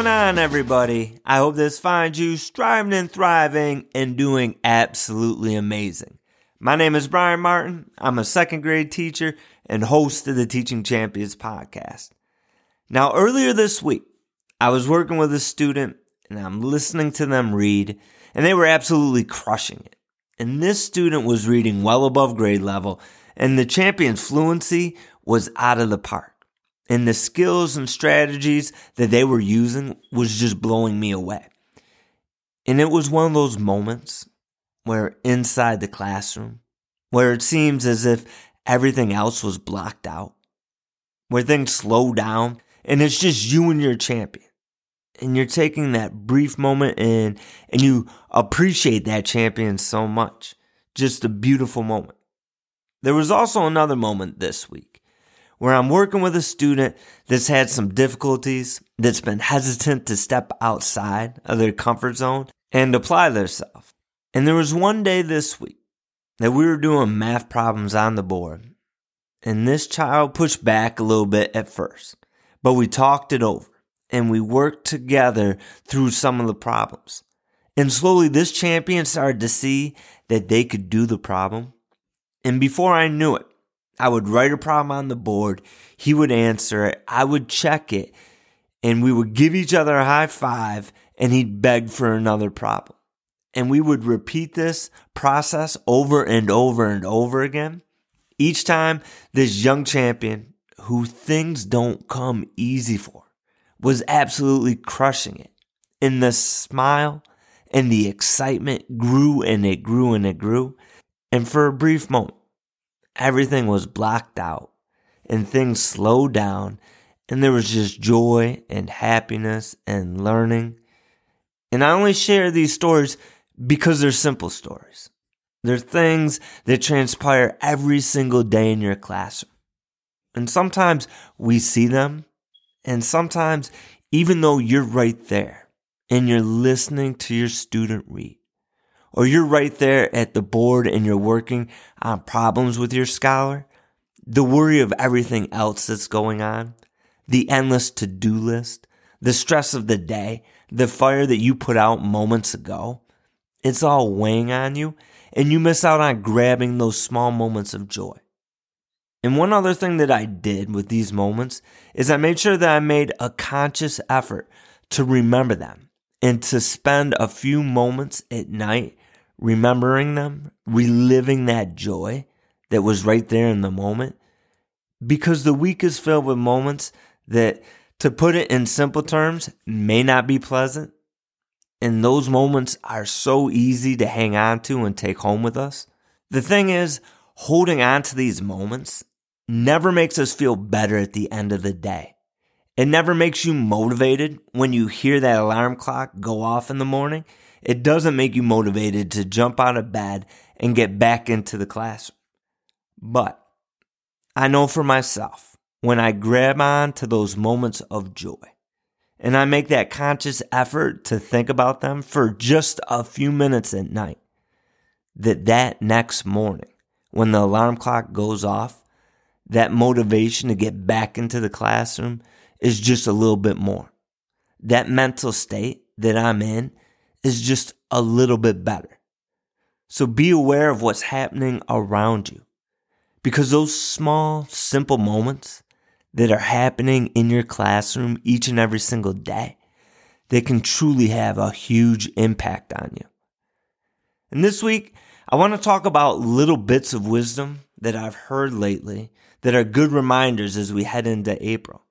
Going on, everybody? I hope this finds you striving and thriving and doing absolutely amazing. My name is Brian Martin. I'm a second grade teacher and host of the Teaching Champions podcast. Now, earlier this week, I was working with a student and I'm listening to them read, and they were absolutely crushing it. And this student was reading well above grade level, and the champion's fluency was out of the park. And the skills and strategies that they were using was just blowing me away. And it was one of those moments where inside the classroom, where it seems as if everything else was blocked out, where things slow down, and it's just you and your champion and you're taking that brief moment in and you appreciate that champion so much. Just a beautiful moment. There was also another moment this week where I'm working with a student that's had some difficulties, that's been hesitant to step outside of their comfort zone and apply themselves. And there was one day this week that we were doing math problems on the board. And this child pushed back a little bit at first, but we talked it over and we worked together through some of the problems. And slowly this champion started to see that they could do the problem. And before I knew it, I would write a problem on the board. He would answer it. I would check it and we would give each other a high five and he'd beg for another problem. And we would repeat this process over and over and over again. Each time this young champion who things don't come easy for was absolutely crushing it. And the smile and the excitement grew and it grew and it grew. And for a brief moment, everything was blocked out and things slowed down and there was just joy and happiness and learning. And I only share these stories because they're simple stories. They're things that transpire every single day in your classroom. And sometimes we see them and sometimes, even though you're right there and you're listening to your student read, or you're right there at the board and you're working on problems with your scholar, the worry of everything else that's going on, the endless to do list, the stress of the day, the fire that you put out moments ago, it's all weighing on you and you miss out on grabbing those small moments of joy. And one other thing that I did with these moments is I made sure that I made a conscious effort to remember them and to spend a few moments at night remembering them, reliving that joy that was right there in the moment. Because the week is filled with moments that, to put it in simple terms, may not be pleasant. And those moments are so easy to hang on to and take home with us. The thing is, holding on to these moments never makes us feel better at the end of the day. It never makes you motivated when you hear that alarm clock go off in the morning. It doesn't make you motivated to jump out of bed and get back into the classroom. But I know for myself, when I grab on to those moments of joy and I make that conscious effort to think about them for just a few minutes at night, that that next morning, when the alarm clock goes off, that motivation to get back into the classroom is just a little bit more. That mental state that I'm in is just a little bit better. So be aware of what's happening around you because those small, simple moments that are happening in your classroom each and every single day, they can truly have a huge impact on you. And this week, I want to talk about little bits of wisdom that I've heard lately that are good reminders as we head into April.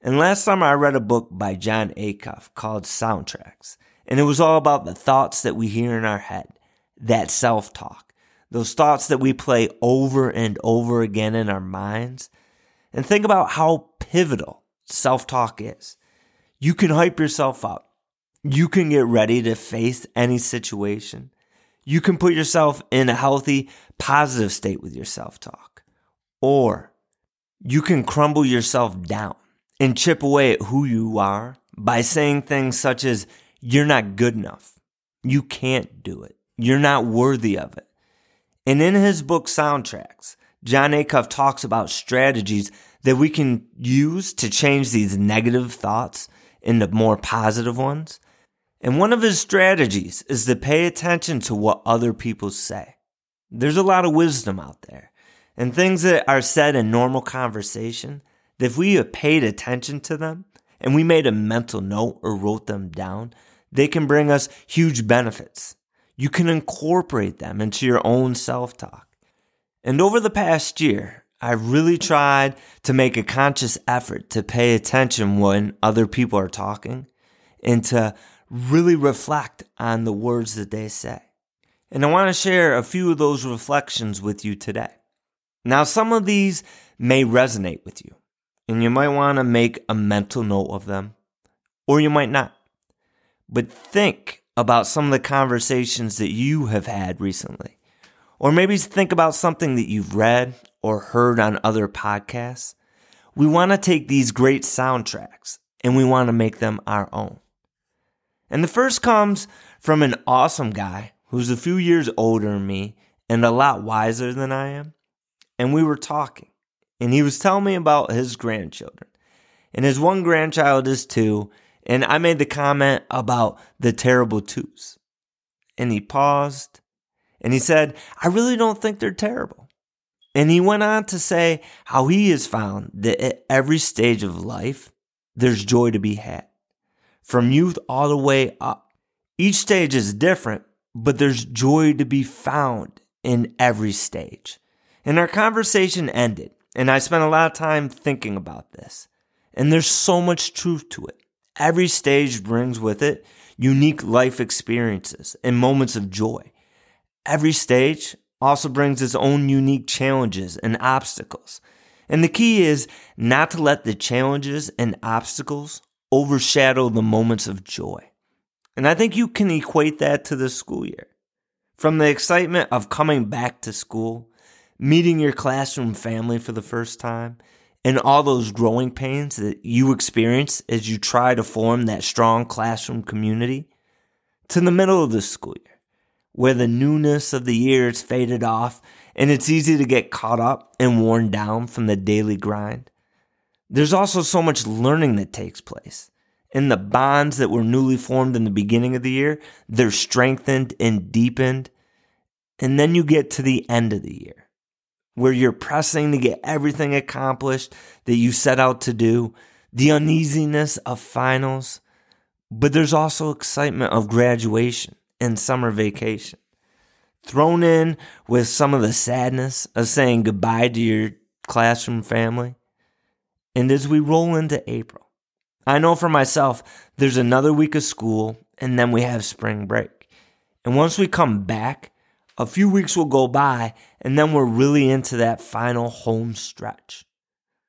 And last summer I read a book by Jon Acuff called Soundtracks. And it was all about the thoughts that we hear in our head, that self talk, those thoughts that we play over and over again in our minds. And think about how pivotal self talk is. You can hype yourself up. You can get ready to face any situation. You can put yourself in a healthy, positive state with your self talk. Or you can crumble yourself down and chip away at who you are by saying things such as, you're not good enough. You can't do it. You're not worthy of it. And in his book Soundtracks, Jon Acuff talks about strategies that we can use to change these negative thoughts into more positive ones. And one of his strategies is to pay attention to what other people say. There's a lot of wisdom out there and things that are said in normal conversation that if we have paid attention to them and we made a mental note or wrote them down, they can bring us huge benefits. You can incorporate them into your own self talk. And over the past year, I've really tried to make a conscious effort to pay attention when other people are talking and to really reflect on the words that they say. And I want to share a few of those reflections with you today. Now, some of these may resonate with you, and you might want to make a mental note of them, or you might not. But think about some of the conversations that you have had recently, or maybe think about something that you've read or heard on other podcasts. We want to take these great soundtracks and we want to make them our own. And the first comes from an awesome guy who's a few years older than me and a lot wiser than I am. And we were talking, and he was telling me about his grandchildren. And his one grandchild is two. And I made the comment about the terrible twos. And he paused and he said, I really don't think they're terrible. And he went on to say how he has found that at every stage of life, there's joy to be had from youth all the way up. Each stage is different, but there's joy to be found in every stage. And our conversation ended, and I spent a lot of time thinking about this. And there's so much truth to it. Every stage brings with it unique life experiences and moments of joy. Every stage also brings its own unique challenges and obstacles. And the key is not to let the challenges and obstacles overshadow the moments of joy. And I think you can equate that to the school year. From the excitement of coming back to school, meeting your classroom family for the first time, and all those growing pains that you experience as you try to form that strong classroom community, to the middle of the school year, where the newness of the year has faded off and it's easy to get caught up and worn down from the daily grind. There's also so much learning that takes place. And the bonds that were newly formed in the beginning of the year, they're strengthened and deepened. And then you get to the end of the year where you're pressing to get everything accomplished that you set out to do, the uneasiness of finals, but there's also excitement of graduation and summer vacation. Thrown in with some of the sadness of saying goodbye to your classroom family, and as we roll into April, I know for myself, there's another week of school and then we have spring break. And once we come back, a few weeks will go by and then we're really into that final home stretch.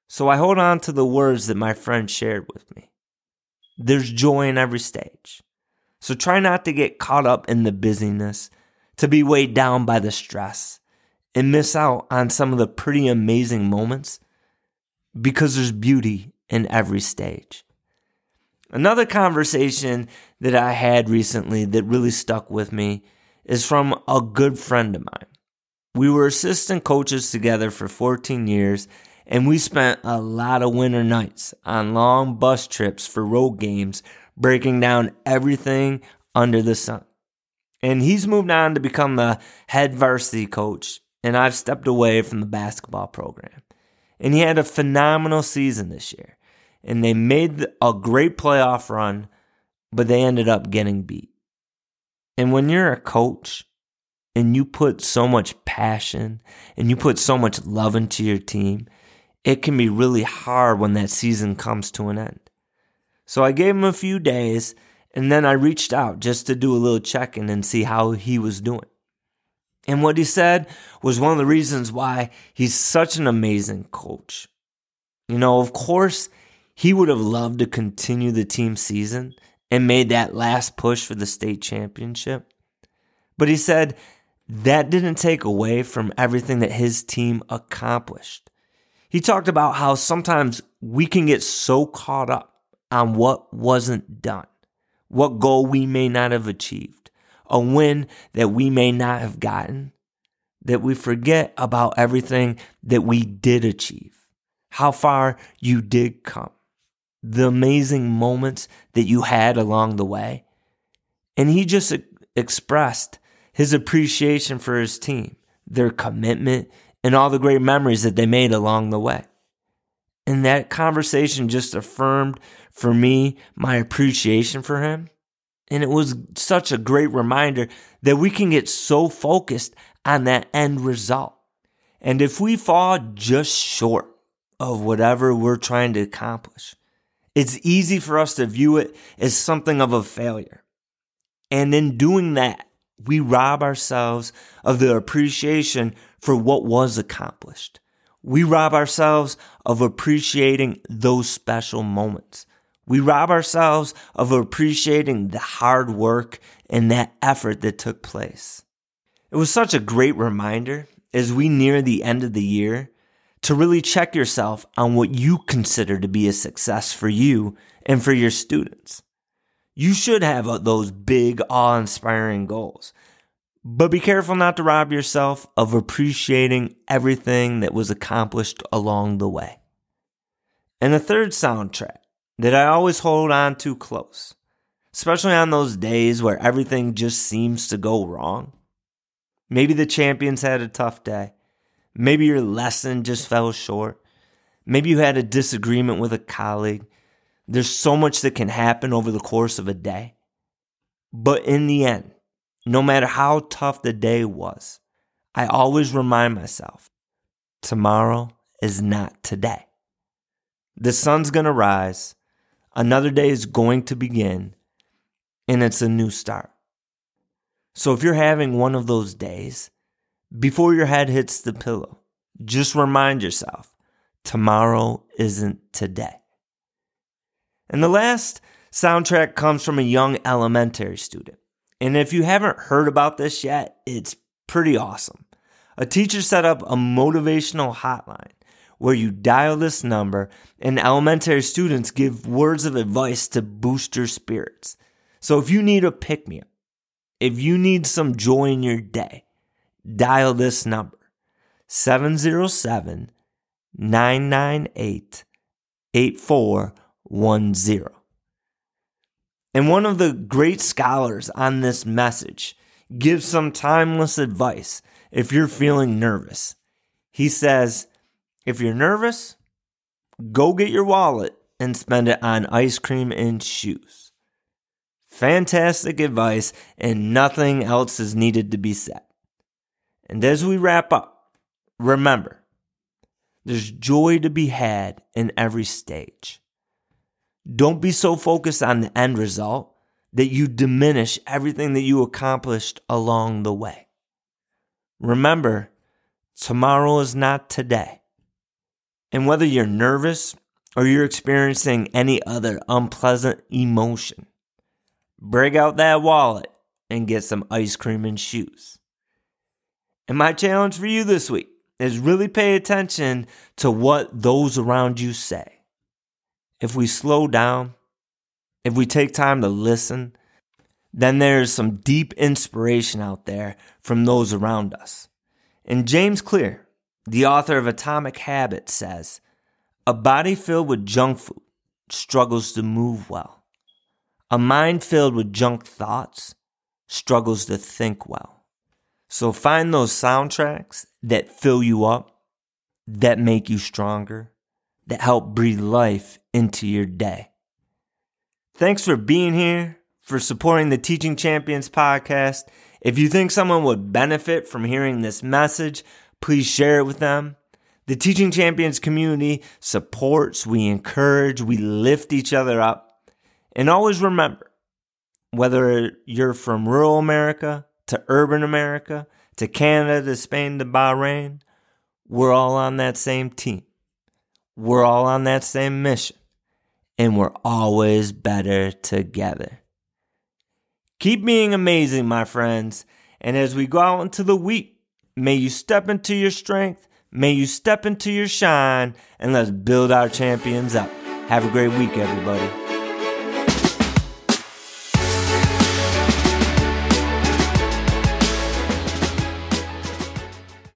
So I hold on to the words that my friend shared with me. There's joy in every stage. So try not to get caught up in the busyness, to be weighed down by the stress, and miss out on some of the pretty amazing moments because there's beauty in every stage. Another conversation that I had recently that really stuck with me is from a good friend of mine. We were assistant coaches together for 14 years, and we spent a lot of winter nights on long bus trips for road games, breaking down everything under the sun. And he's moved on to become the head varsity coach, and I've stepped away from the basketball program. And he had a phenomenal season this year. And they made a great playoff run, but they ended up getting beat. And when you're a coach and you put so much passion and you put so much love into your team, it can be really hard when that season comes to an end. So I gave him a few days and then I reached out just to do a little check in and see how he was doing. And what he said was one of the reasons why he's such an amazing coach. You know, of course, he would have loved to continue the team season and made that last push for the state championship. But he said that didn't take away from everything that his team accomplished. He talked about how sometimes we can get so caught up on what wasn't done, what goal we may not have achieved a win that we may not have gotten, that we forget about everything that we did achieve, how far you did come. The amazing moments that you had along the way. And he just expressed his appreciation for his team, their commitment, and all the great memories that they made along the way. And that conversation just affirmed for me my appreciation for him. And it was such a great reminder that we can get so focused on that end result. And if we fall just short of whatever we're trying to accomplish, it's easy for us to view it as something of a failure. And in doing that, we rob ourselves of the appreciation for what was accomplished. We rob ourselves of appreciating those special moments. We rob ourselves of appreciating the hard work and that effort that took place. It was such a great reminder as we near the end of the year to really check yourself on what you consider to be a success for you and for your students. You should have uh, those big, awe inspiring goals. But be careful not to rob yourself of appreciating everything that was accomplished along the way. And the third soundtrack that I always hold on to close, especially on those days where everything just seems to go wrong. Maybe the champions had a tough day. Maybe your lesson just fell short. Maybe you had a disagreement with a colleague. There's so much that can happen over the course of a day. But in the end, no matter how tough the day was, I always remind myself tomorrow is not today. The sun's going to rise, another day is going to begin, and it's a new start. So if you're having one of those days, before your head hits the pillow, just remind yourself tomorrow isn't today. And the last soundtrack comes from a young elementary student. And if you haven't heard about this yet, it's pretty awesome. A teacher set up a motivational hotline where you dial this number and elementary students give words of advice to boost your spirits. So if you need a pick me up, if you need some joy in your day, dial this number 707 998 8410. And one of the great scholars on this message gives some timeless advice if you're feeling nervous. He says, if you're nervous, go get your wallet and spend it on ice cream and shoes. Fantastic advice, and nothing else is needed to be said. And as we wrap up, remember, there's joy to be had in every stage. Don't be so focused on the end result that you diminish everything that you accomplished along the way. Remember, tomorrow is not today. And whether you're nervous or you're experiencing any other unpleasant emotion, break out that wallet and get some ice cream and shoes. And my challenge for you this week is really pay attention to what those around you say if we slow down, if we take time to listen, then there's some deep inspiration out there from those around us. And James Clear, the author of Atomic Habits, says a body filled with junk food struggles to move well. A mind filled with junk thoughts struggles to think well. So find those soundtracks that fill you up, that make you stronger, that help breathe life into your day. Thanks for being here, for supporting the Teaching Champions podcast. If you think someone would benefit from hearing this message, please share it with them. The Teaching Champions community supports, we encourage, we lift each other up. And always remember whether you're from rural America to urban America to Canada to Spain to Bahrain, we're all on that same team. We're all on that same mission, and we're always better together. Keep being amazing, my friends, and as we go out into the week, may you step into your strength, may you step into your shine, and let's build our champions up. Have a great week, everybody.